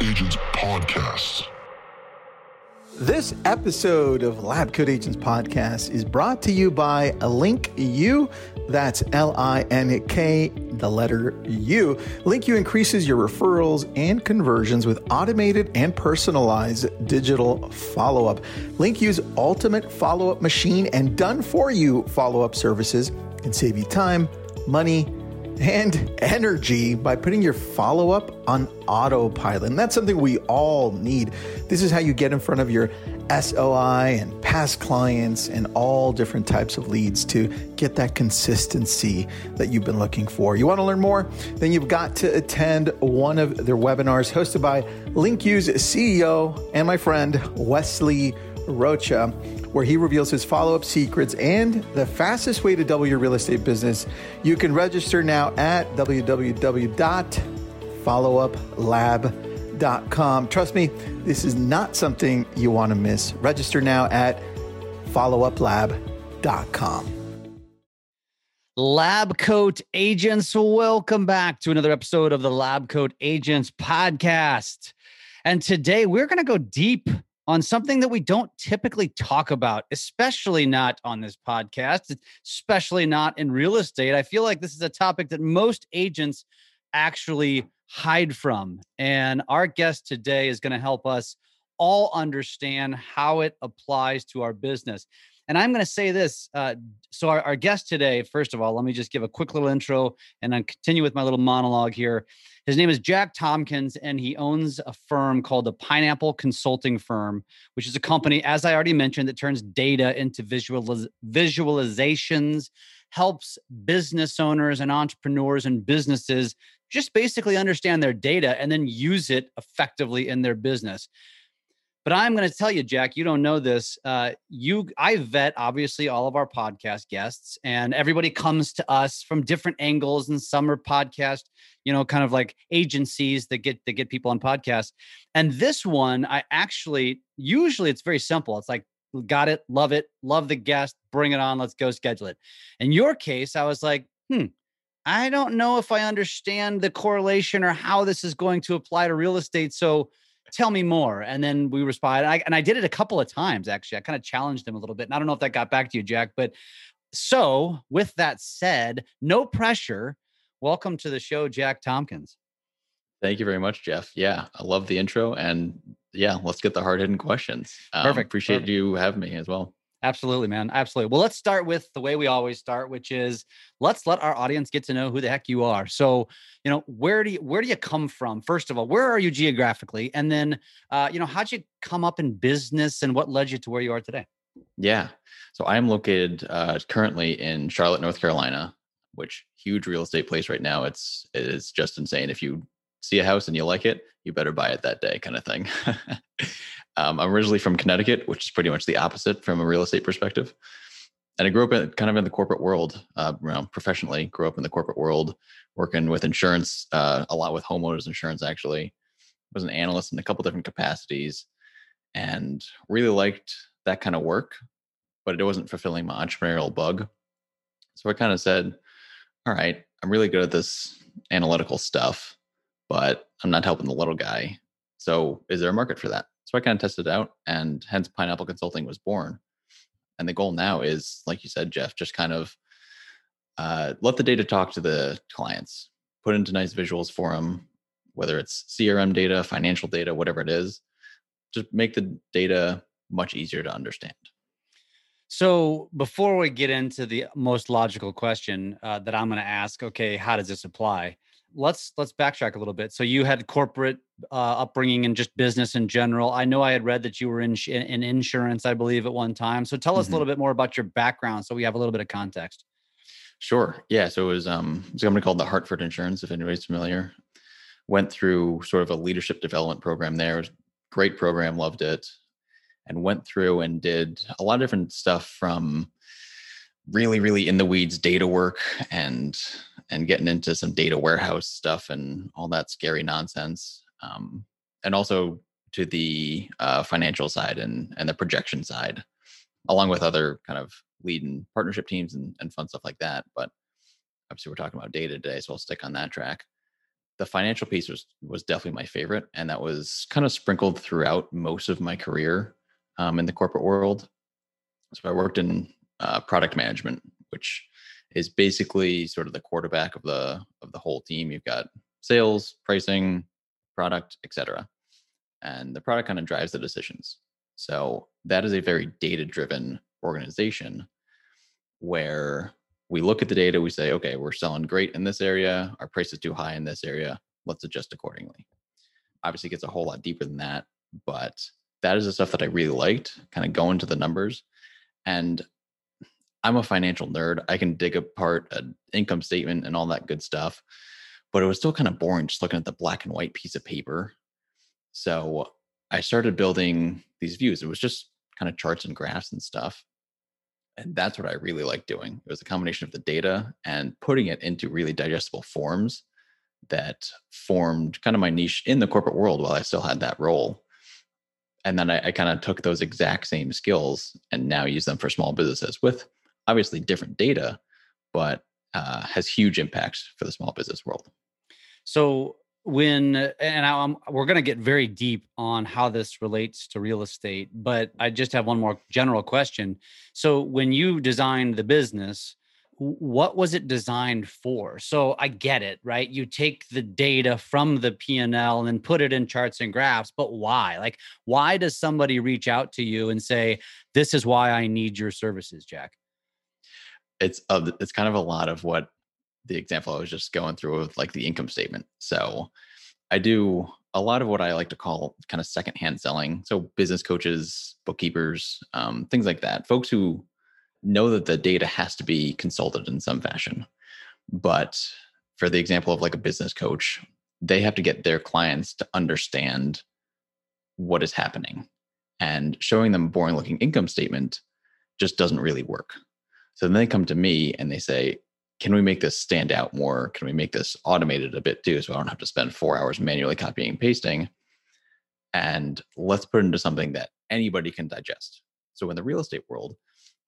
Agents Podcast. This episode of Lab Coat Agents Podcast is brought to you by Link U. That's L I N K, the letter U. Link U increases your referrals and conversions with automated and personalized digital follow up. Link U's ultimate follow up machine and done for you follow up services can save you time, money, and energy by putting your follow up on autopilot. And that's something we all need. This is how you get in front of your SOI and past clients and all different types of leads to get that consistency that you've been looking for. You want to learn more? Then you've got to attend one of their webinars hosted by LinkU's CEO and my friend Wesley Rocha where he reveals his follow up secrets and the fastest way to double your real estate business. You can register now at www.followuplab.com. Trust me, this is not something you want to miss. Register now at followuplab.com. Lab Coat Agents, welcome back to another episode of the Lab Coat Agents podcast. And today we're going to go deep on something that we don't typically talk about, especially not on this podcast, especially not in real estate. I feel like this is a topic that most agents actually hide from. And our guest today is going to help us all understand how it applies to our business. And I'm going to say this. Uh, so, our, our guest today, first of all, let me just give a quick little intro and then continue with my little monologue here. His name is Jack Tompkins, and he owns a firm called the Pineapple Consulting Firm, which is a company, as I already mentioned, that turns data into visualiz- visualizations, helps business owners and entrepreneurs and businesses just basically understand their data and then use it effectively in their business. But I'm going to tell you, Jack, you don't know this. Uh, you, I vet obviously all of our podcast guests, and everybody comes to us from different angles. And some are podcast, you know, kind of like agencies that get that get people on podcasts. And this one, I actually usually it's very simple. It's like got it, love it, love the guest, bring it on, let's go schedule it. In your case, I was like, hmm, I don't know if I understand the correlation or how this is going to apply to real estate. So tell me more. And then we responded. And I, and I did it a couple of times, actually. I kind of challenged him a little bit. And I don't know if that got back to you, Jack. But so, with that said, no pressure. Welcome to the show, Jack Tompkins. Thank you very much, Jeff. Yeah, I love the intro. And yeah, let's get the hard hitting questions. Um, Perfect. Appreciate Perfect. you having me as well. Absolutely, man. Absolutely. Well, let's start with the way we always start, which is let's let our audience get to know who the heck you are. So, you know, where do you where do you come from? First of all, where are you geographically? And then uh, you know, how'd you come up in business and what led you to where you are today? Yeah. So I am located uh, currently in Charlotte, North Carolina, which huge real estate place right now. It's it is just insane. If you see a house and you like it, you better buy it that day, kind of thing. um, I'm originally from Connecticut, which is pretty much the opposite from a real estate perspective. And I grew up in, kind of in the corporate world, uh, professionally. Grew up in the corporate world, working with insurance, uh, a lot with homeowners insurance. Actually, was an analyst in a couple different capacities, and really liked that kind of work, but it wasn't fulfilling my entrepreneurial bug. So I kind of said, "All right, I'm really good at this analytical stuff, but I'm not helping the little guy. So is there a market for that?" So I kind of tested it out, and hence Pineapple Consulting was born. And the goal now is, like you said, Jeff, just kind of uh, let the data talk to the clients, put into nice visuals for them, whether it's CRM data, financial data, whatever it is. Just make the data much easier to understand. So before we get into the most logical question uh, that I'm going to ask, okay, how does this apply? Let's let's backtrack a little bit. So you had corporate uh, upbringing and just business in general. I know I had read that you were in in insurance, I believe, at one time. So tell us mm-hmm. a little bit more about your background, so we have a little bit of context. Sure. Yeah. So it was um it was a company called the Hartford Insurance, if anybody's familiar. Went through sort of a leadership development program there. Great program, loved it, and went through and did a lot of different stuff from really really in the weeds data work and and getting into some data warehouse stuff and all that scary nonsense um, and also to the uh, financial side and and the projection side along with other kind of lead and partnership teams and, and fun stuff like that but obviously we're talking about data today so i'll stick on that track the financial piece was was definitely my favorite, and that was kind of sprinkled throughout most of my career um, in the corporate world. So I worked in uh, product management, which is basically sort of the quarterback of the of the whole team. You've got sales, pricing, product, etc. And the product kind of drives the decisions. So that is a very data driven organization where we look at the data, we say, okay, we're selling great in this area, our price is too high in this area, let's adjust accordingly. Obviously, it gets a whole lot deeper than that, but that is the stuff that I really liked, kind of going to the numbers. And I'm a financial nerd. I can dig apart an income statement and all that good stuff, but it was still kind of boring just looking at the black and white piece of paper. So I started building these views. It was just kind of charts and graphs and stuff. And that's what I really like doing. It was a combination of the data and putting it into really digestible forms that formed kind of my niche in the corporate world while I still had that role. And then I, I kind of took those exact same skills and now use them for small businesses with obviously different data, but uh, has huge impacts for the small business world. So when and I'm, we're going to get very deep on how this relates to real estate, but I just have one more general question. So when you designed the business, what was it designed for so i get it right you take the data from the p&l and then put it in charts and graphs but why like why does somebody reach out to you and say this is why i need your services jack it's uh, it's kind of a lot of what the example I was just going through with like the income statement. So I do a lot of what I like to call kind of secondhand selling. So business coaches, bookkeepers, um, things like that. Folks who know that the data has to be consulted in some fashion. But for the example of like a business coach, they have to get their clients to understand what is happening. And showing them a boring looking income statement just doesn't really work. So then they come to me and they say, can we make this stand out more? Can we make this automated a bit too? So I don't have to spend four hours manually copying and pasting. And let's put it into something that anybody can digest. So in the real estate world,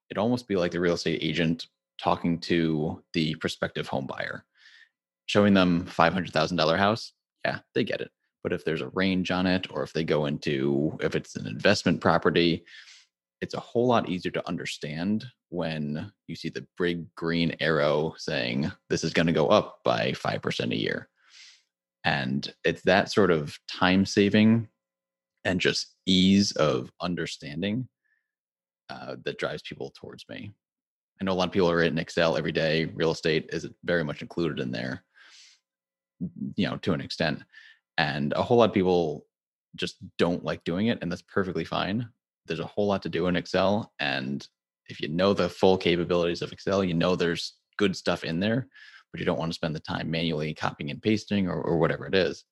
it'd almost be like the real estate agent talking to the prospective home buyer, showing them $500,000 house. Yeah, they get it. But if there's a range on it, or if they go into, if it's an investment property, it's a whole lot easier to understand when you see the big green arrow saying this is going to go up by 5% a year. And it's that sort of time saving and just ease of understanding uh, that drives people towards me. I know a lot of people are in Excel every day. Real estate is very much included in there, you know, to an extent. And a whole lot of people just don't like doing it, and that's perfectly fine there's a whole lot to do in Excel. And if you know the full capabilities of Excel, you know there's good stuff in there, but you don't want to spend the time manually copying and pasting or, or whatever it is.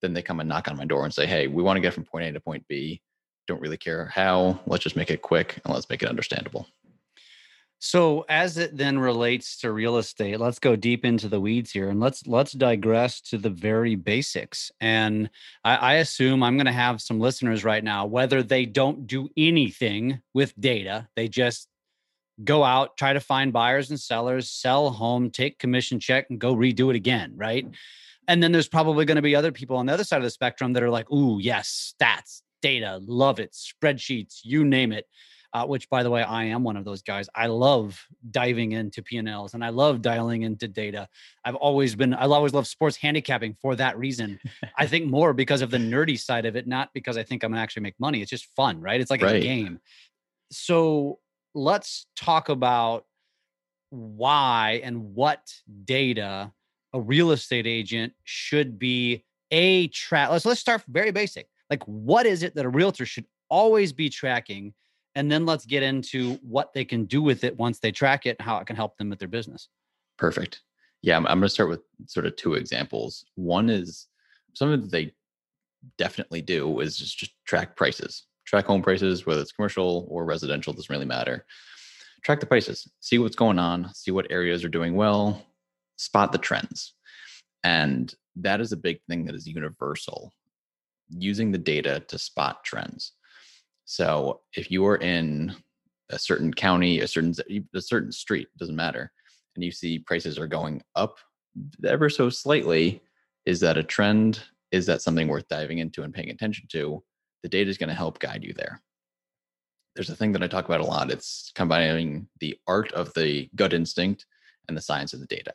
Then they come and knock on my door and say, Hey, we want to get from point A to point B. Don't really care how. Let's just make it quick and let's make it understandable. So as it then relates to real estate, let's go deep into the weeds here and let's let's digress to the very basics. And I, I assume I'm going to have some listeners right now, whether they don't do anything with data, they just go out, try to find buyers and sellers, sell home, take commission check, and go redo it again, right? And then there's probably going to be other people on the other side of the spectrum that are like, "Ooh, yes, stats, data, love it, spreadsheets, you name it." Uh, which by the way i am one of those guys. I love diving into p&l's and i love dialing into data. I've always been i always love sports handicapping for that reason. I think more because of the nerdy side of it not because i think i'm gonna actually make money. It's just fun right? It's like right. a game. So let's talk about why and what data a real estate agent should be a track let's let's start very basic. Like what is it that a realtor should always be tracking and then let's get into what they can do with it once they track it and how it can help them with their business. Perfect. Yeah i'm, I'm going to start with sort of two examples. One is something that they definitely do is just, just track prices. Track home prices whether it's commercial or residential doesn't really matter. Track the prices see what's going on see what areas are doing well spot the trends. And that is a big thing that is universal using the data to spot trends so if you are in a certain county, a certain a certain street, doesn't matter, and you see prices are going up ever so slightly, Is that a trend? Is that something worth diving into and paying attention to? The data is going to help guide you there. There's a thing that I talk about a lot. It's combining the art of the gut instinct and the science of the data.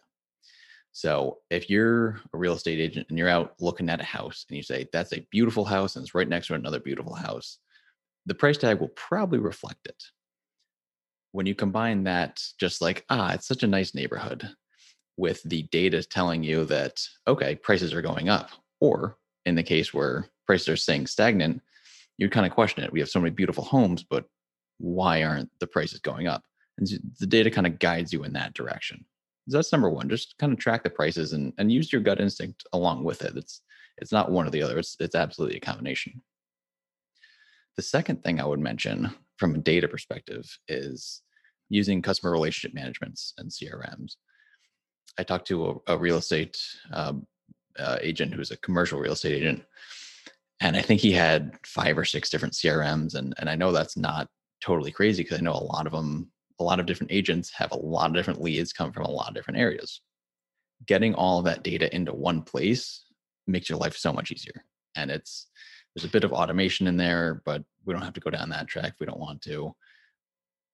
So if you're a real estate agent and you're out looking at a house and you say, that's a beautiful house and it's right next to another beautiful house, the price tag will probably reflect it. When you combine that, just like, ah, it's such a nice neighborhood, with the data telling you that, okay, prices are going up. Or in the case where prices are staying stagnant, you kind of question it. We have so many beautiful homes, but why aren't the prices going up? And the data kind of guides you in that direction. So that's number one. Just kind of track the prices and, and use your gut instinct along with it. It's it's not one or the other. It's it's absolutely a combination. The second thing I would mention from a data perspective is using customer relationship managements and CRMs. I talked to a, a real estate um, uh, agent who's a commercial real estate agent, and I think he had five or six different CRMs. And and I know that's not totally crazy because I know a lot of them, a lot of different agents have a lot of different leads come from a lot of different areas. Getting all of that data into one place makes your life so much easier, and it's there's a bit of automation in there, but we don't have to go down that track if we don't want to.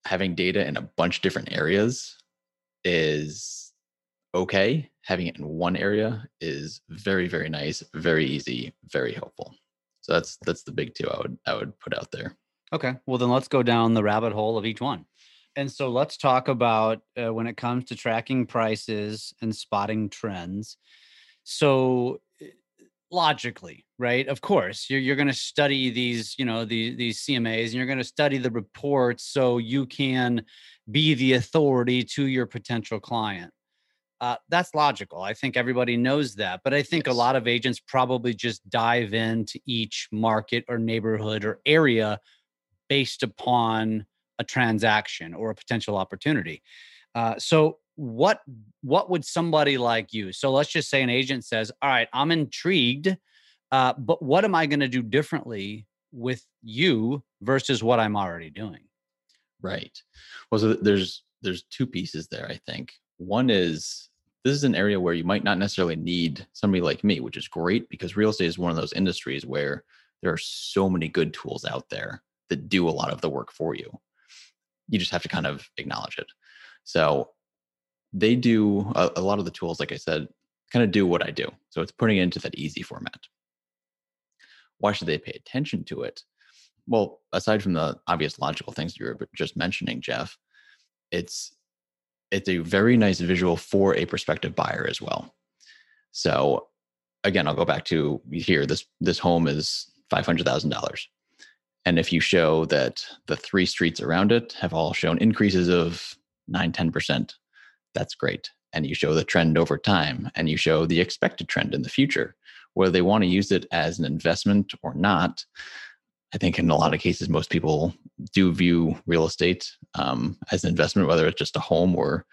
Having data in a bunch of different areas is okay. Having it in one area is very, very nice, very easy, very helpful. So that's that's the big two I would I would put out there. Okay. Well, then let's go down the rabbit hole of each one. And so let's talk about uh, when it comes to tracking prices and spotting trends. So logically right? Of course you're, you're going to study these you know these these cmas and you're going to study the reports so you can be the authority to your potential client. Uh, that's logical. I think everybody knows that but i think yes. a lot of agents probably just dive into each market or neighborhood or area based upon a transaction or a potential opportunity. Uh, so what what would somebody like you? So let's just say an agent says all right i'm intrigued uh, but what am i going to do differently with you versus what i'm already doing? Right. Well so there's there's two pieces there i think. One is this is an area where you might not necessarily need somebody like me which is great because real estate is one of those industries where there are so many good tools out there that do a lot of the work for you. You just have to kind of acknowledge it. So they do a, a lot of the tools, like I said, kind of do what I do. So it's putting it into that easy format. Why should they pay attention to it? Well, aside from the obvious logical things you were just mentioning, Jeff, it's it's a very nice visual for a prospective buyer as well. So again, I'll go back to here. This this home is five hundred thousand dollars, and if you show that the three streets around it have all shown increases of nine ten percent that's great. And you show the trend over time and you show the expected trend in the future, whether they want to use it as an investment or not. I think in a lot of cases, most people do view real estate um, as an investment, whether it's just a home or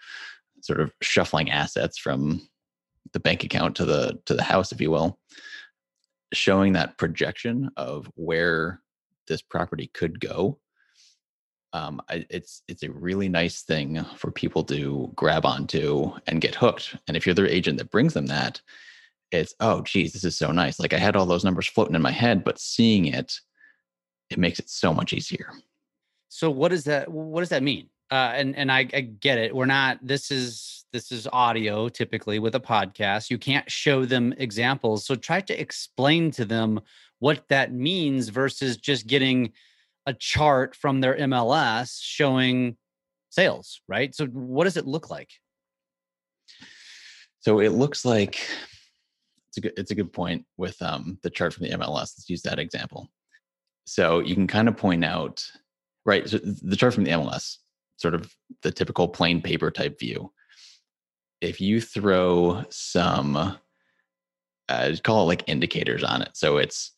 sort of shuffling assets from the bank account to the to the house, if you will. Showing that projection of where this property could go um, I, it's it's a really nice thing for people to grab onto and get hooked. And if you're their agent that brings them that, it's oh geez, this is so nice. Like I had all those numbers floating in my head, but seeing it, it makes it so much easier. So what does that what does that mean? Uh, and and I, I get it. We're not. This is this is audio typically with a podcast. You can't show them examples. So try to explain to them what that means versus just getting a chart from their MLS showing sales, right? So what does it look like? So it looks like it's a good it's a good point with um, the chart from the MLS. Let's use that example. So you can kind of point out, right? So the chart from the MLS, sort of the typical plain paper type view. If you throw some, uh, call it like indicators on it. So it's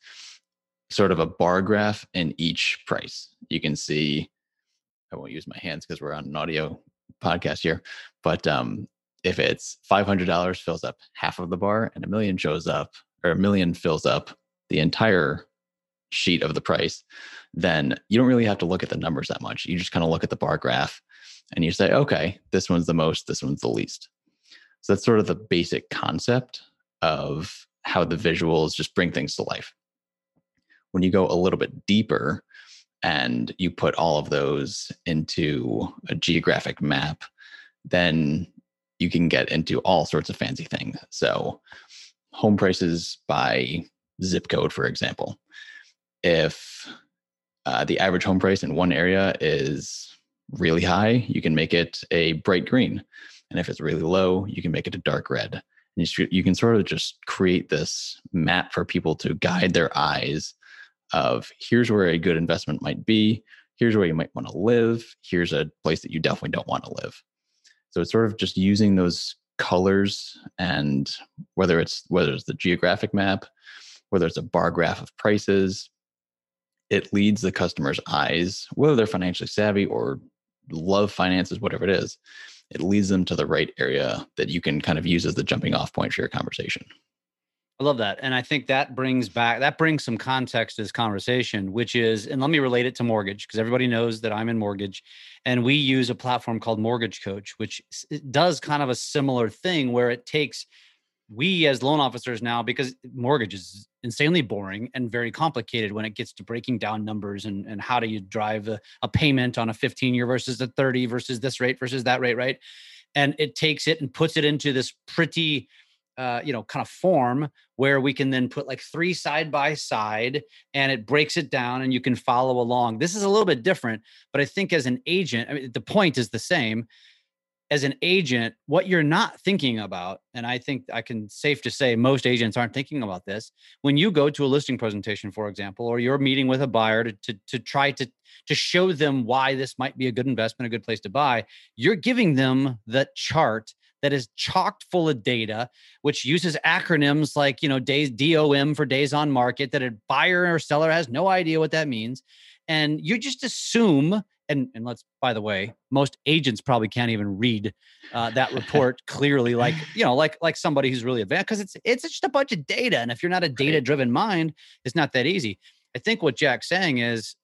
sort of a bar graph in each price. You can see, I won't use my hands because we're on an audio podcast here, but um, if it's $500 fills up half of the bar and a million shows up, or a million fills up the entire sheet of the price, then you don't really have to look at the numbers that much. You just kind of look at the bar graph and you say, okay, this one's the most, this one's the least. So that's sort of the basic concept of how the visuals just bring things to life. When you go a little bit deeper and you put all of those into a geographic map, then you can get into all sorts of fancy things. So, home prices by zip code, for example. If uh, the average home price in one area is really high, you can make it a bright green. And if it's really low, you can make it a dark red. And you, you can sort of just create this map for people to guide their eyes of here's where a good investment might be, here's where you might want to live, here's a place that you definitely don't want to live. So it's sort of just using those colors and whether it's whether it's the geographic map, whether it's a bar graph of prices, it leads the customer's eyes, whether they're financially savvy or love finances, whatever it is, it leads them to the right area that you can kind of use as the jumping off point for your conversation. I love that. And I think that brings back that brings some context to this conversation, which is, and let me relate it to mortgage because everybody knows that I'm in mortgage and we use a platform called Mortgage Coach, which does kind of a similar thing where it takes we as loan officers now, because mortgage is insanely boring and very complicated when it gets to breaking down numbers and, and how do you drive a, a payment on a 15 year versus a 30 versus this rate versus that rate, right? And it takes it and puts it into this pretty uh, you know, kind of form where we can then put like three side by side and it breaks it down and you can follow along. This is a little bit different, but I think as an agent, I mean, the point is the same. As an agent, what you're not thinking about, and I think I can safe to say most agents aren't thinking about this. When you go to a listing presentation, for example, or you're meeting with a buyer to, to, to try to, to show them why this might be a good investment, a good place to buy, you're giving them the chart that is chocked full of data, which uses acronyms like, you know, days DOM for days on market that a buyer or seller has no idea what that means. And you just assume, and, and let's, by the way, most agents probably can't even read uh, that report clearly, like, you know, like, like somebody who's really advanced, because it's, it's just a bunch of data. And if you're not a data driven mind, it's not that easy. I think what Jack's saying is,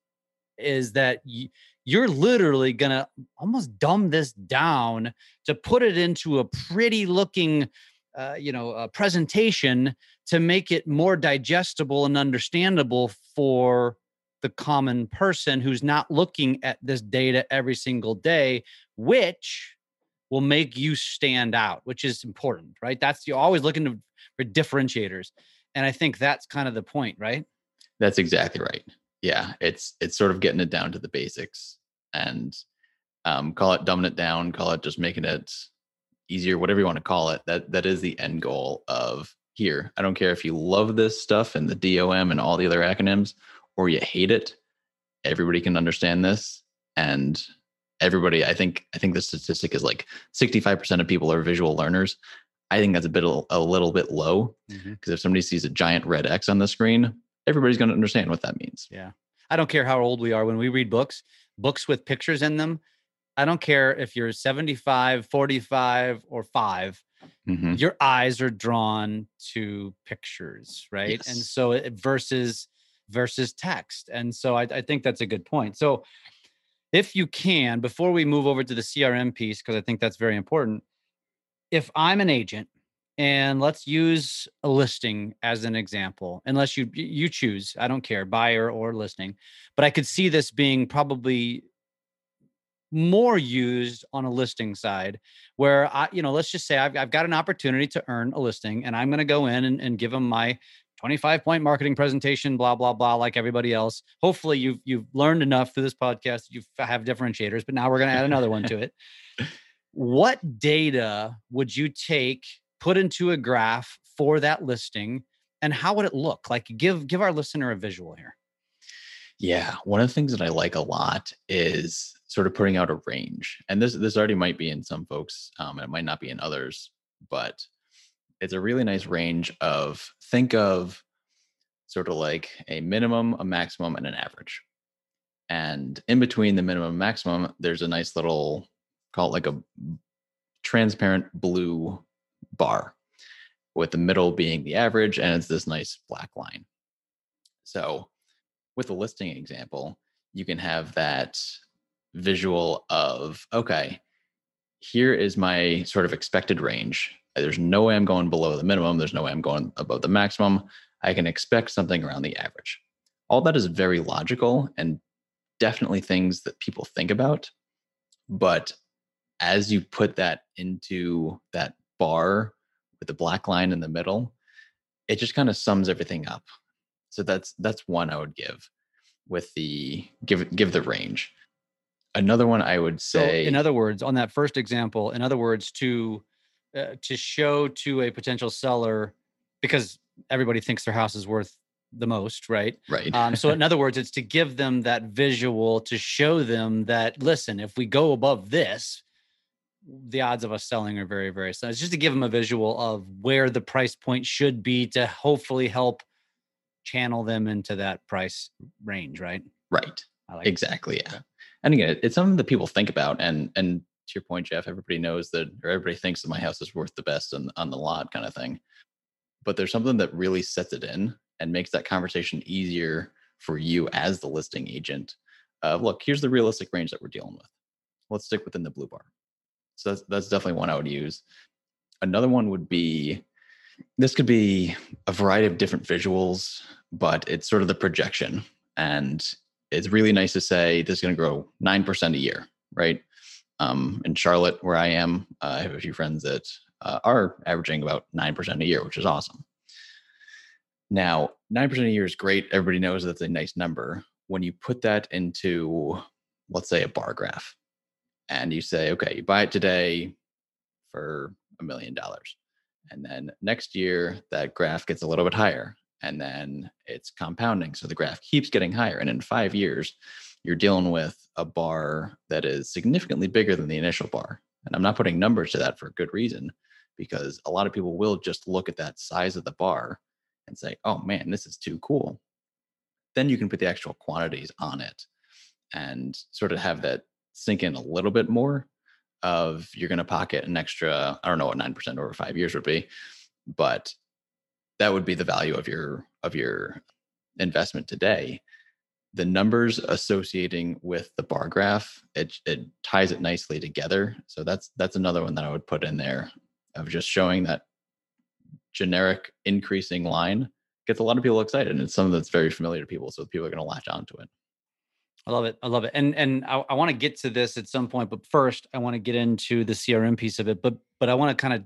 is that you, you're literally going to almost dumb this down to put it into a pretty looking uh, you know a presentation to make it more digestible and understandable for the common person who's not looking at this data every single day which will make you stand out which is important right? That's you're always looking to, for differentiators and i think that's kind of the point right? That's exactly right yeah it's it's sort of getting it down to the basics and um, call it dumbing it down call it just making it easier whatever you want to call it that that is the end goal of here i don't care if you love this stuff and the dom and all the other acronyms or you hate it everybody can understand this and everybody i think i think the statistic is like 65% of people are visual learners i think that's a bit a little bit low because mm-hmm. if somebody sees a giant red x on the screen everybody's going to understand what that means yeah I don't care how old we are when we read books, books with pictures in them. I don't care if you're 75, 45, or 5. Mm-hmm. Your eyes are drawn to pictures, right? Yes. And so it versus versus text. And so I, I think that's a good point. So if you can, before we move over to the CRM piece, because I think that's very important, if I'm an agent and let's use a listing as an example unless you you choose i don't care buyer or listing but i could see this being probably more used on a listing side where i you know let's just say i've, I've got an opportunity to earn a listing and i'm going to go in and, and give them my 25 point marketing presentation blah blah blah like everybody else. Hopefully you've you've learned enough through this podcast you have differentiators but now we're going to add another one to it. What data would you take put into a graph for that listing and how would it look? Like give give our listener a visual here. Yeah one of the things that i like a lot is sort of putting out a range and this this already might be in some folks um, it might not be in others but it's a really nice range of think of sort of like a minimum a maximum and an average and in between the minimum maximum there's a nice little call it like a transparent blue bar, with the middle being the average, and it's this nice black line. So, with the listing example, you can have that visual of okay, here is my sort of expected range There's no way I'm going below the minimum. There's no way I'm going above the maximum. I can expect something around the average. All that is very logical and definitely things that people think about. But as you put that into that bar with the black line in the middle, it just kind of sums everything up. So that's that's one I would give with the give give the range. Another one I would say So, in other words, on that first example, in other words, to uh, to show to a potential seller because everybody thinks their house is worth the most, right? right. Um, so, in other words, it's to give them that visual to show them that listen, if we go above this, the odds of us selling are very, very slim. It's just to give them a visual of where the price point should be to hopefully help channel them into that price range, right? right. I like Exactly. Yeah. Okay. And again, it's something that people think about. And and to your point, Jeff, everybody knows that or everybody thinks that my house is worth the best on, on the lot kind of thing. But there's something that really sets it in and makes that conversation easier for you as the listing agent. Uh, look, here's the realistic range that we're dealing with. Let's stick within the blue bar. So that's that's definitely one I would use. Another one would be this could be a variety of different visuals, but it's sort of the projection. And it's really nice to say this is going to grow 9% a year, right? Um, in Charlotte, where I am, uh, I have a few friends that uh, are averaging about 9% a year, which is awesome. Now, 9% a year is great. Everybody knows that's a nice number. When you put that into, let's say, a bar graph, and you say, okay, you buy it today for a million dollars. And then next year, that graph gets a little bit higher and then it's compounding. So the graph keeps getting higher. And in five years, you're dealing with a bar that is significantly bigger than the initial bar. And I'm not putting numbers to that for a good reason, because a lot of people will just look at that size of the bar and say, oh man, this is too cool. Then you can put the actual quantities on it and sort of have that sink in a little bit more of you're going to pocket an extra, I don't know what 9% over five years would be, but that would be the value of your of your investment today. The numbers associating with the bar graph it it ties it nicely together so that's that's another one that i would put in there of just showing that generic increasing line gets a lot of people excited and it's something that's very familiar to people so people are going to latch onto it I love it. I love it. And and I, I want to get to this at some point, but first I want to get into the CRM piece of it. But but I want to kind of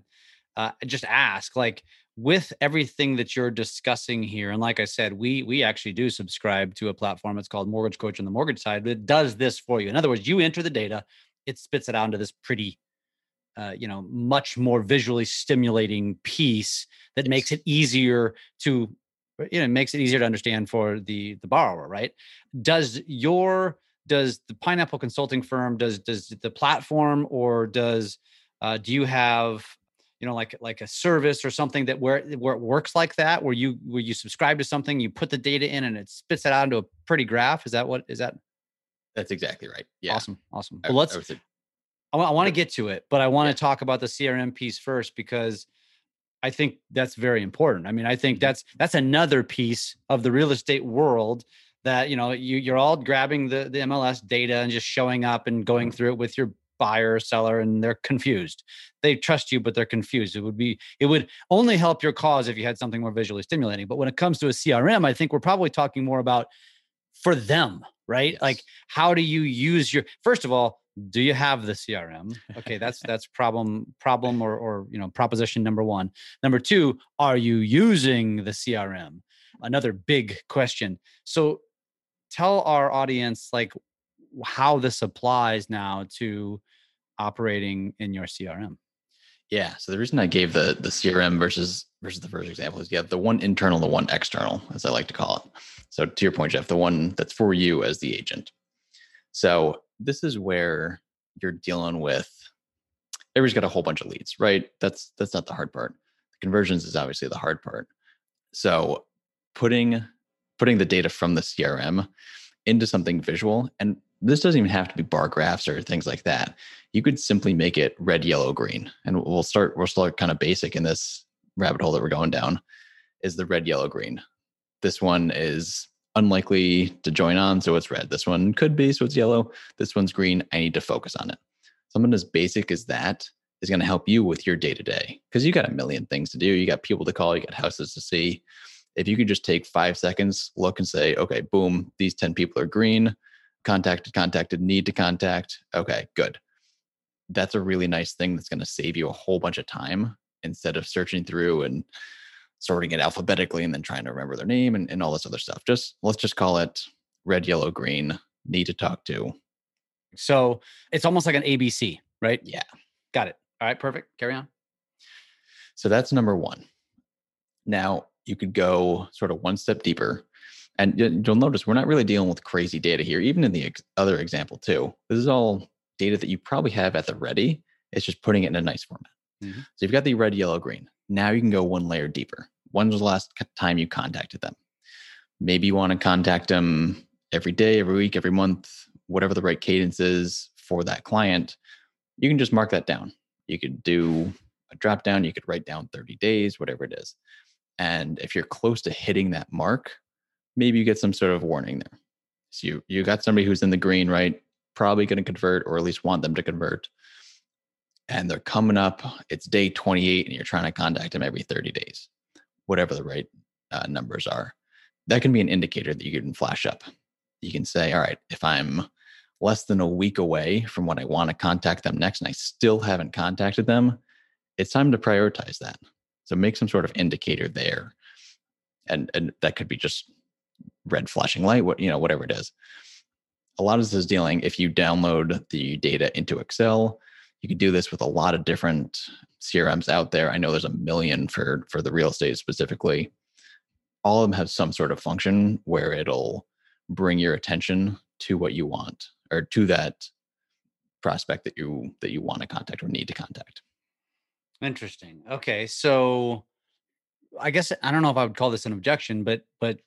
uh, just ask, like, with everything that you're discussing here, and like I said, we we actually do subscribe to a platform. It's called Mortgage Coach on the mortgage side. But it does this for you. In other words, you enter the data, it spits it out into this pretty, uh, you know, much more visually stimulating piece that makes it easier to you know it makes it easier to understand for the the borrower right? Does your does the pineapple consulting firm does does the platform or does uh, do you have you know like like a service or something that where where it works like that where you where you subscribe to something you put the data in and it spits it out into a pretty graph? Is that what is that that's exactly right. Yeah. Awesome awesome. I- well let's I want, I want to get to it, but I want to talk about the CRM piece first because I think that's very important. I mean, I think Mhm. that's that's another piece of the real estate world that you know you you're all grabbing the the MLS data and just showing up and going through it with your buyer or seller and they're confused. They trust you but they're confused. It would be it would only help your cause if you had something more visually stimulating. But when it comes to a CRM, I think we're probably talking more about for them, right? Like how do you use your first of all do you have the crm okay that's that's problem problem or or you know proposition number one number two are you using the crm another big question so tell our audience like how this applies now to operating in your crm Yeah. So the reason I gave the the CRM versus versus the first example is you have the one internal, the one external, as I like to call it. So to your point, Jeff, the one that's for you as the agent. So this is where you're dealing with everybody's got a whole bunch of leads, right? That's that's not the hard part. The conversions is obviously the hard part. So putting putting the data from the CRM into something visual, and this doesn't even have to be bar graphs or things like that you could simply make it red, yellow, green. And we'll start, we'll start kind of basic in this rabbit hole that we're going down is the red, yellow, green. This one is unlikely to join on, so it's red. This one could be, so it's yellow. This one's green. I need to focus on it. Something as basic as that is going to help you with your day to day because you got a million things to do. You got people to call, you got houses to see. If you could just take five seconds, look and say, okay, boom, these 10 people are green, contacted, contacted, need to contact. Okay, good. That's a really nice thing that's going to save you a whole bunch of time instead of searching through and sorting it alphabetically and then trying to remember their name and, and all this other stuff. Just let's just call it red, yellow, green, need to talk to. So it's almost like an ABC, right? Yeah. Got it. All right, perfect. Carry on. So that's number one. Now you could go sort of one step deeper. And you'll notice we're not really dealing with crazy data here, even in the ex- other example, too. This is all data that you probably have at the ready. It's just putting it in a nice format. Mm-hmm. So you've got the red, yellow, green. Now you can go one layer deeper. When was the last time you contacted them? Maybe you want to contact them every day, every week, every month, whatever the right cadence is for that client. You can just mark that down. You could do a drop down, you could write down 30 days, whatever it is. And if you're close to hitting that mark, maybe you get some sort of warning there. So you you got somebody who's in the green, right? Probably going to convert or at least want them to convert. And they're coming up, it's day 28 and you're trying to contact them every 30 days. Whatever the right uh, numbers are. That can be an indicator that you can flash up. You can say, all right, if I'm less than a week away from when I want to contact them next and I still haven't contacted them, it's time to prioritize that. So make some sort of indicator there. And and that could be just red flashing light, what you know, whatever it is. A lot of this is dealing if you download the data into Excel, you can do this with a lot of different CRMs out there. I know there's a million for for the real estate specifically. All of them have some sort of function where it'll bring your attention to what you want or to that prospect that you that you want to contact or need to contact. Interesting. Okay, so I guess I don't know if I would call this an objection, but but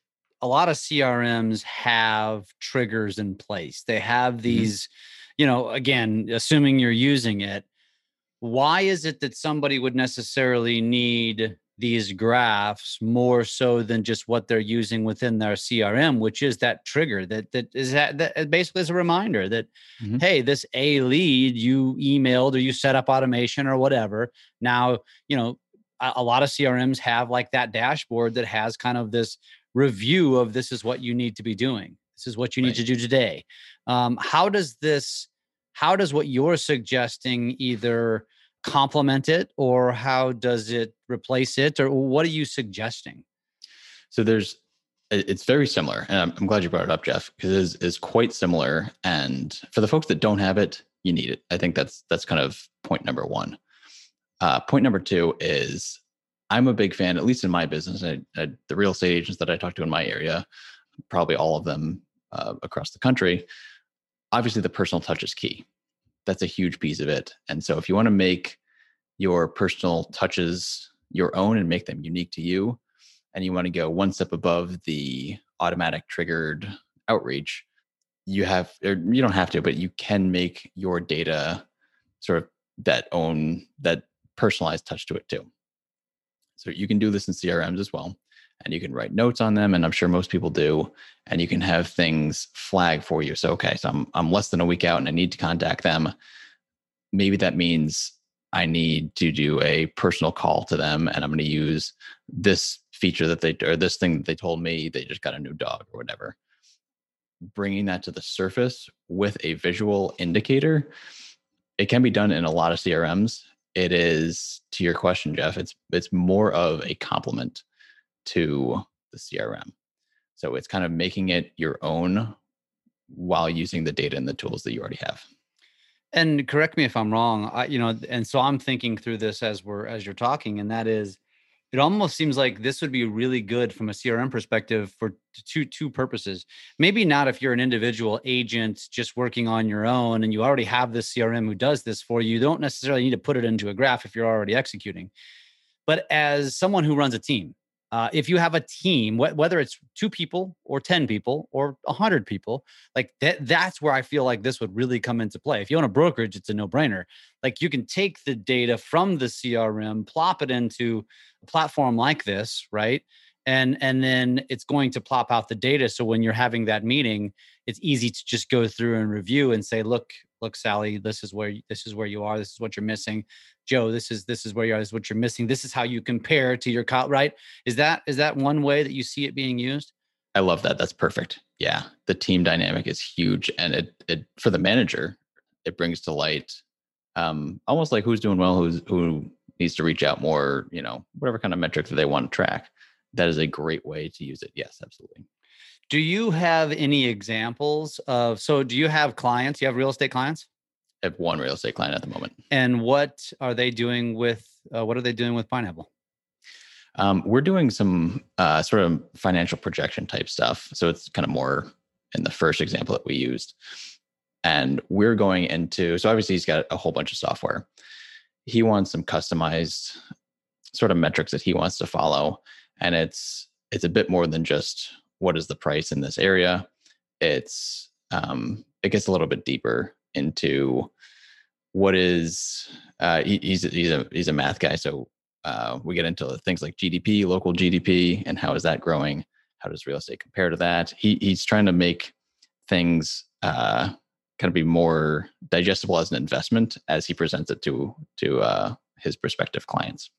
a lot of CRMs have triggers in place. They have mm-hmm. these, mm-hmm. You know, again, assuming you're using it, why is it that somebody would necessarily need these graphs more so than just what they're using within their CRM, which is that trigger that that is that, that basically is a reminder that mm-hmm. hey, this A lead you emailed or you set up automation or whatever. Now you know a, a lot of CRMs have like that dashboard that has kind of this review of this is what you need to be doing. This is what you need right. to do today. Um, how does this? How does what you're suggesting either complement it or how does it replace it? Or what are you suggesting? So there's it's very similar and i'm, glad you brought it up jeff because it is, is quite similar and for the folks that don't have it you need it. I think that's that's kind of point number one. Uh, point number two is i'm a big fan at least in my business I, I, the real estate agents that i talk to in my area probably all of them uh, across the country obviously the personal touch is key that's a huge piece of it. And so if you want to make your personal touches your own and make them unique to you, and you want to go one step above the automatic triggered outreach, you have or you don't have to, but you can make your data sort of that own that personalized touch to it too. So you can do this in CRMs as well and you can write notes on them and i'm sure most people do and you can have things flag for you. So okay so i'm, I'm less than a week out and i need to contact them. Maybe that means i need to do a personal call to them and i'm going to use this feature that they or this thing that they told me they just got a new dog or whatever. Bringing that to the surface with a visual indicator it can be done in a lot of crms it is to your question jeff it's it's more of a complement to the CRM. So it's kind of making it your own while using the data and the tools that you already have. And correct me if I'm wrong. I, you know, and so I'm thinking through this as we're as you're talking, and that is, it almost seems like this would be really good from a CRM perspective for two two purposes. Maybe not if you're an individual agent just working on your own and you already have this CRM who does this for you. You don't necessarily need to put it into a graph if you're already executing. But as someone who runs a team, uh, if you have a team, wh- whether it's two people or 10 people or 100 people, like that, that's where I feel like this would really come into play. If you own a brokerage, it's a no brainer. Like you can take the data from the CRM, plop it into a platform like this, right? And, and then it's going to plop out the data. So when you're having that meeting, it's easy to just go through and review and say, look, look, Sally, this is where this is where you are. This is what you're missing Joe, this is this is where you are, this is what you're missing. This is how you compare to your co right? Is that is that one way that you see it being used? I love that. That's perfect. Yeah. The team dynamic is huge. And it it for the manager, it brings to light um almost like who's doing well, who's who needs to reach out more, you know, whatever kind of metric that they want to track. That is a great way to use it. Yes, absolutely. Do you have any examples of so do you have clients? You have real estate clients? Have one real estate client at the moment. And what are they doing with uh, what are they doing with Pineapple? Um, we're doing some uh, sort of financial projection type stuff. So it's kind of more in the first example that we used. And we're going into, so obviously he's got a whole bunch of software. He wants some customized sort of metrics that he wants to follow. And it's, it's a bit more than just what is the price in this area. It's, um, it gets a little bit deeper into what is, uh, he, he's, he's a, he's a math guy. So uh, we get into things like GDP, local GDP, and how is that growing? How does real estate compare to that? He he's trying to make things uh, kind of be more digestible as an investment as he presents it to to uh, his prospective clients.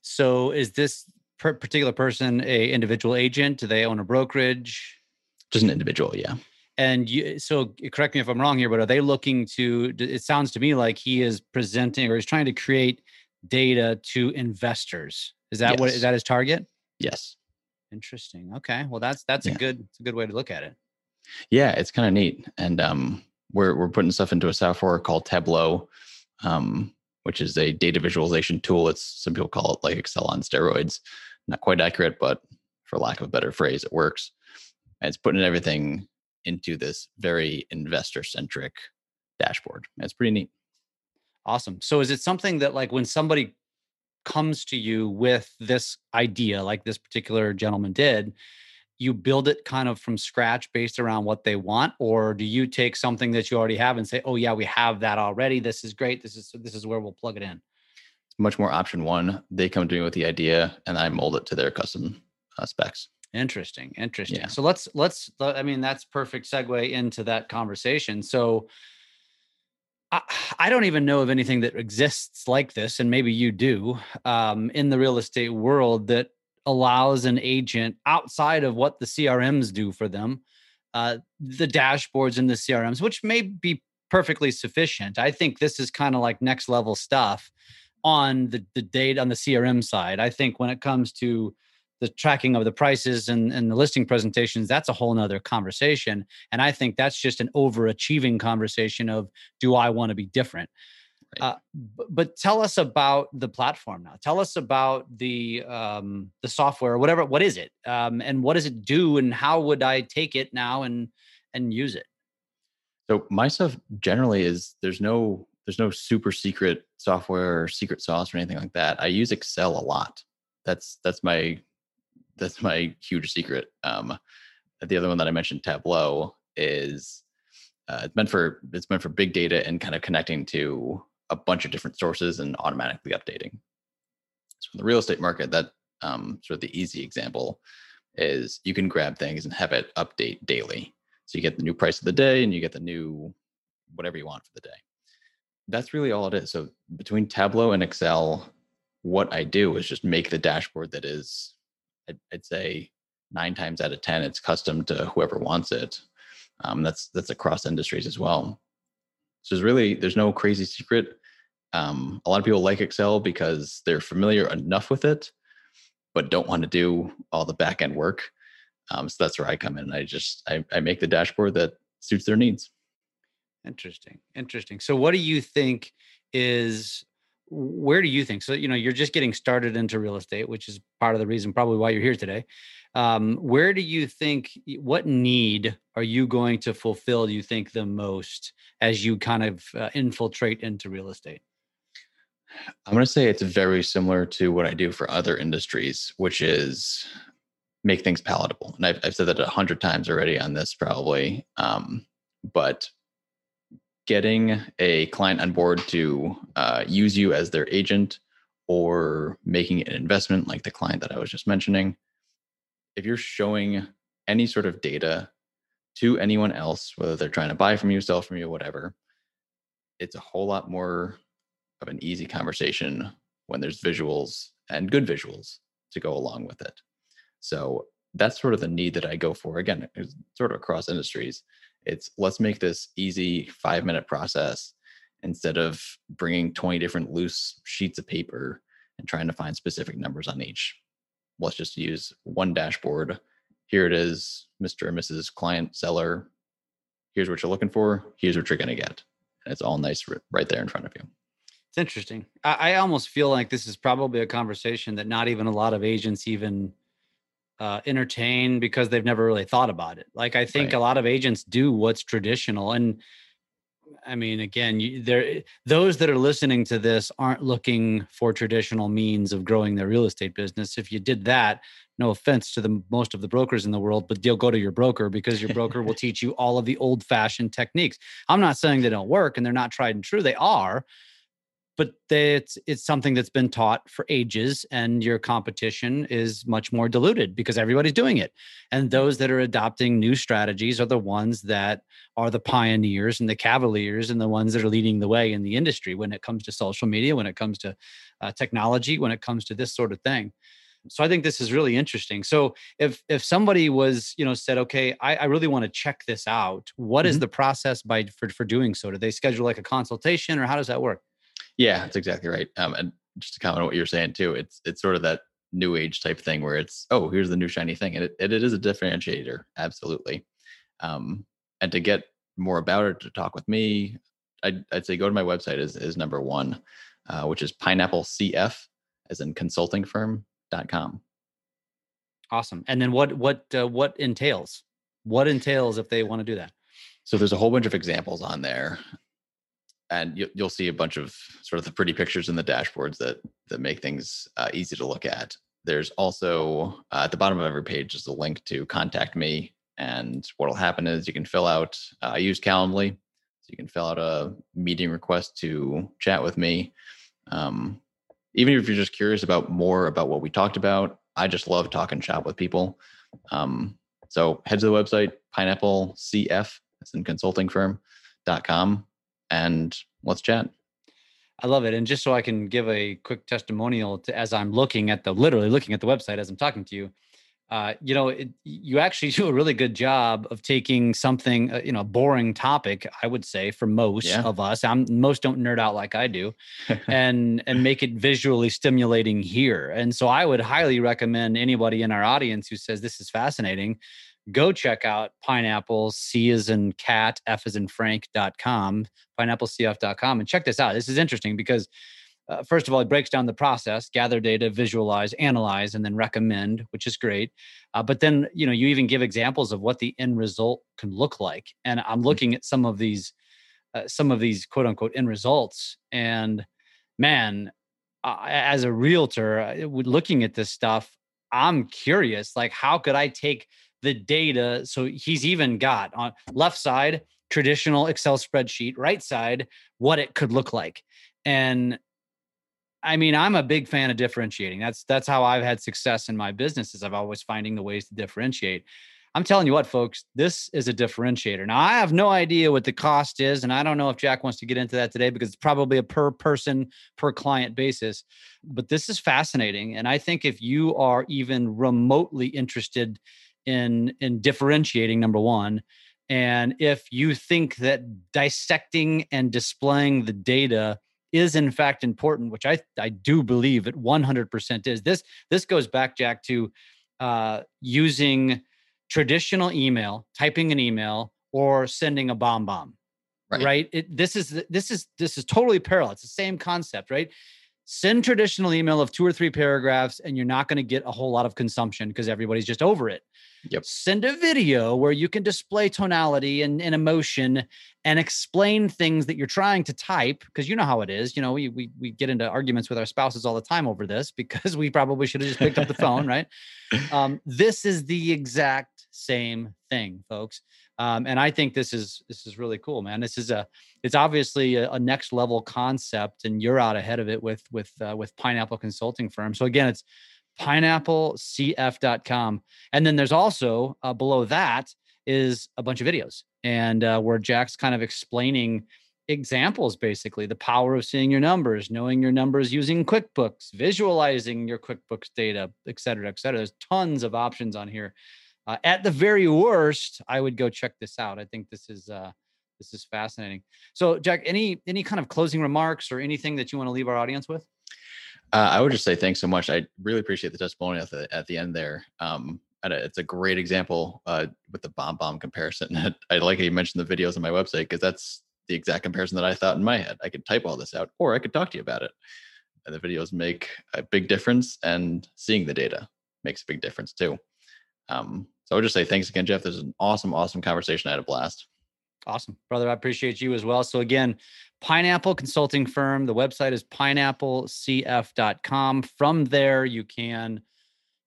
So, is this per- particular person a individual agent? Do they own a brokerage? Just an individual, yeah. And you, so, correct me if I'm wrong here, but are they looking to? It sounds to me like he is presenting or he's trying to create data to investors. Is that yes. what is that his target? Yes. Interesting. Okay. Well, that's that's yeah. a good it's a good way to look at it. Yeah, it's kind of neat, and um, we're we're putting stuff into a software called Tableau, um, which is a data visualization tool. It's some people call it like Excel on steroids. Not quite accurate, but for lack of a better phrase, it works. And it's putting everything into this very investor centric dashboard. It's pretty neat. Awesome. So is it something that like when somebody comes to you with this idea like this particular gentleman did, you build it kind of from scratch based around what they want or do you take something that you already have and say, "Oh yeah, we have that already. This is great. This is this is where we'll plug it in." It's much more option 1. They come to me with the idea and I mold it to their custom uh, specs. Interesting. Interesting. Yeah. So let's let's I mean that's perfect segue into that conversation. So I, I don't even know of anything that exists like this, and maybe you do um, in the real estate world that allows an agent outside of what the CRMs do for them, uh, the dashboards and the CRMs, which may be perfectly sufficient. I think this is kind of like next level stuff on the, the data on the CRM side. I think when it comes to the tracking of the prices and, and the listing presentations that's a whole nother conversation. And i think that's just an overachieving conversation of do i want to be different? Right. uh, b- but tell us about the platform now. Tell us about the um, the software or whatever what is it? Um, and what does it do and how would i take it now and and use it? So my stuff generally is there's no there's no super secret software or secret sauce or anything like that. I use excel a lot. That's that's my that's my huge secret. Um, the other one that I mentioned, Tableau, is uh, it's meant for it's meant for big data and kind of connecting to a bunch of different sources and automatically updating. So in the real estate market, that um, sort of the easy example is you can grab things and have it update daily. So you get the new price of the day and you get the new whatever you want for the day. That's really all it is. So between Tableau and Excel, what I do is just make the dashboard that is I'd, I'd, say nine times out of ten it's custom to whoever wants it. Um, that's that's across industries as well. So there's really there's no crazy secret. Um, a lot of people like Excel because they're familiar enough with it, but don't want to do all the back end work. Um, so that's where I come in. I just I, I make the dashboard that suits their needs. Interesting, interesting. So what do you think is where do you think so you know you're just getting started into real estate which is part of the reason probably why you're here today. Um, where do you think what need are you going to fulfill you think the most as you kind of uh, infiltrate into real estate? I'm going to say it's very similar to what i do for other industries which is make things palatable and i've, I've said that a hundred times already on this probably um, but getting a client on board to uh, use you as their agent or making an investment like the client that I was just mentioning, if you're showing any sort of data to anyone else, whether they're trying to buy from you, sell from you, whatever, it's a whole lot more of an easy conversation when there's visuals and good visuals to go along with it. So that's sort of the need that I go for. Again, it's sort of across industries. It's let's make this easy five minute process instead of bringing 20 different loose sheets of paper and trying to find specific numbers on each. Let's just use one dashboard. Here it is, Mr. and Mrs. Client Seller. Here's what you're looking for. Here's what you're going to get. And it's all nice right there in front of you. It's interesting. I, I, almost feel like this is probably a conversation that not even a lot of agents even uh, entertain because they've never really thought about it. Like I think right. a lot of agents do what's traditional, and I mean, again, you, there those that are listening to this aren't looking for traditional means of growing their real estate business. If you did that, no offense to the most of the brokers in the world, but you'll go to your broker because your broker will teach you all of the old-fashioned techniques. I'm not saying they don't work and they're not tried and true. They are, but they, it's it's something that's been taught for ages and your competition is much more diluted because everybody's doing it. And those that are adopting new strategies are the ones that are the pioneers and the cavaliers and the ones that are leading the way in the industry when it comes to social media when it comes to uh, technology when it comes to this sort of thing. So i think this is really interesting. So if if somebody was you know said okay i, I really want to check this out. What mm-hmm. is the process by for, for doing so? Do they schedule like a consultation or how does that work yeah, that's exactly right. Um, and just to comment on what you're saying too, it's it's sort of that new age type thing where it's oh here's the new shiny thing, and it, it, it is a differentiator, absolutely. Um, and to get more about it, to talk with me, I'd, I'd say go to my website is is number one, uh, which is pineapple CF as in consulting firm.com. Awesome. And then what what uh, what entails? What entails if they want to do that? So there's a whole bunch of examples on there and you, will see a bunch of sort of the pretty pictures in the dashboards that that make things uh, easy to look at. There's also uh, at the bottom of every page is a link to contact me, and what'll happen is you can fill out. Uh, I use Calendly, so you can fill out a meeting request to chat with me. Um, even if you're just curious about more about what we talked about, I just love talking shop with people. Um, so head to the website pineapple cf that's in consulting firm.com and let's chat. I love it. And just so I can give a quick testimonial to as I'm looking at the literally looking at the website as I'm talking to you, uh, you know, it, you actually do a really good job of taking something, uh, you know, boring topic, I would say, for most yeah. of us. I'm most don't nerd out like I do, and and make it visually stimulating here. And so I would highly recommend anybody in our audience who says this is fascinating go check out pineapple c is in cat f is in frank.com pineapplecf.com and check this out. This is interesting because uh, first of all it breaks down the process gather data visualize analyze and then recommend which is great. Uh, but then you know you even give examples of what the end result can look like. And i'm mm-hmm. looking at some of these uh, some of these quote unquote end results. And man uh, as a realtor uh, looking at this stuff i'm curious like how could i take the data. So he's even got on left side, traditional Excel spreadsheet, right side, what it could look like. And I mean, I'm a big fan of differentiating. That's that's how I've had success in my business is I've always finding the ways to differentiate. I'm telling you what, folks, this is a differentiator. Now, I have no idea what the cost is, and I don't know if Jack wants to get into that today because it's probably a per person, per client basis. But this is fascinating. And I think if you are even remotely interested in in differentiating number one. And if you think that dissecting and displaying the data is in fact important which i i do believe it 100% is this this goes back jack to uh, using traditional email typing an email or sending a BombBomb right, right? It, this is this is this is totally parallel. It's the same concept right? Send traditional email of two or three paragraphs and you're not going to get a whole lot of consumption because everybody's just over it Yep. Send a video where you can display tonality and, and emotion and explain things that you're trying to type because you know how it is. You know, we, we we get into arguments with our spouses all the time over this because we probably should have just picked up the phone, right? Um, this is the exact same thing, folks. Um, and I think this is this is really cool, man. This is a it's obviously a, a next level concept, and you're out ahead of it with with uh, with Pineapple Consulting Firm. So again, it's pineapplecf.com. And then there's also uh, below that is a bunch of videos and uh, where Jack's kind of explaining examples basically the power of seeing your numbers knowing your numbers using quickbooks visualizing your quickbooks data et cetera et cetera. There's tons of options on here. Uh, at the very worst i would go check this out. I think this is uh, this is fascinating. So jack any any kind of closing remarks or anything that you want to leave our audience with uh, i would just say thanks so much i really appreciate the testimonial at the, at the end there um, it's a great example uh, with the BombBomb comparison. I like how you mentioned the videos on my website because that's the exact comparison that I thought in my head. I could type all this out, or I could talk to you about it. And the videos make a big difference, and seeing the data makes a big difference too. Um, so I would just say thanks again, Jeff. This is an awesome, awesome conversation. I had a blast. Awesome, brother. I appreciate you as well. So again, Pineapple Consulting Firm. The website is pineapplecf.com. From there, you can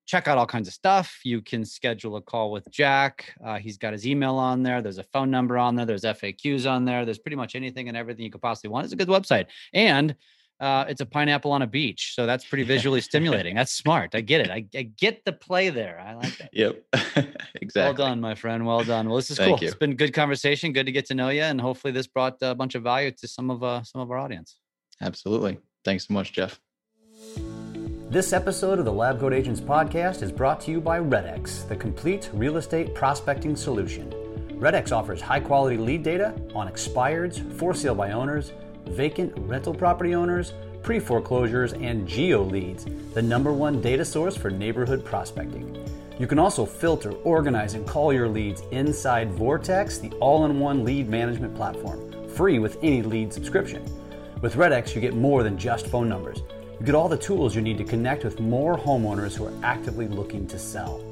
check out all kinds of stuff. You can schedule a call with Jack. Uh, he's got his email on there. There's a phone number on there. There's FAQs on there. There's pretty much anything and everything you could possibly want. It's a good website. And uh, it's a pineapple on a beach. So that's pretty visually stimulating. That's smart. I get it. I, I, get the play there. I like that. Yep. exactly. Well done, my friend. Well done. Well, this is Thank cool. You. It's been good conversation. Good to get to know you. And hopefully this brought a bunch of value to some of uh, some of our audience. Absolutely. Thanks so much, Jeff. This episode of the Lab Coat Agents podcast is brought to you by RedX, the complete real estate prospecting solution. RedX offers high quality lead data on expireds, for sale by owners, vacant rental property owners, pre foreclosures, and geo leads, the number one data source for neighborhood prospecting. You can also filter, organize, and call your leads inside Vortex, the all in one lead management platform, free with any lead subscription. With RedX, you get more than just phone numbers. You get all the tools you need to connect with more homeowners who are actively looking to sell.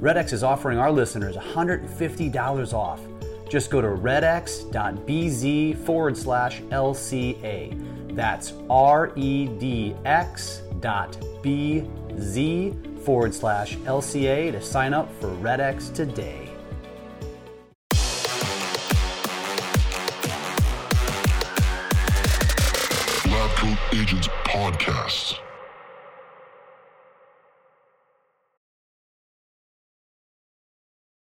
RedX is offering our listeners $150 off. Just go to redx.bz forward slash LCA. That's R E D X dot B Z forward slash LCA to sign up for RedX today. Agents Podcast.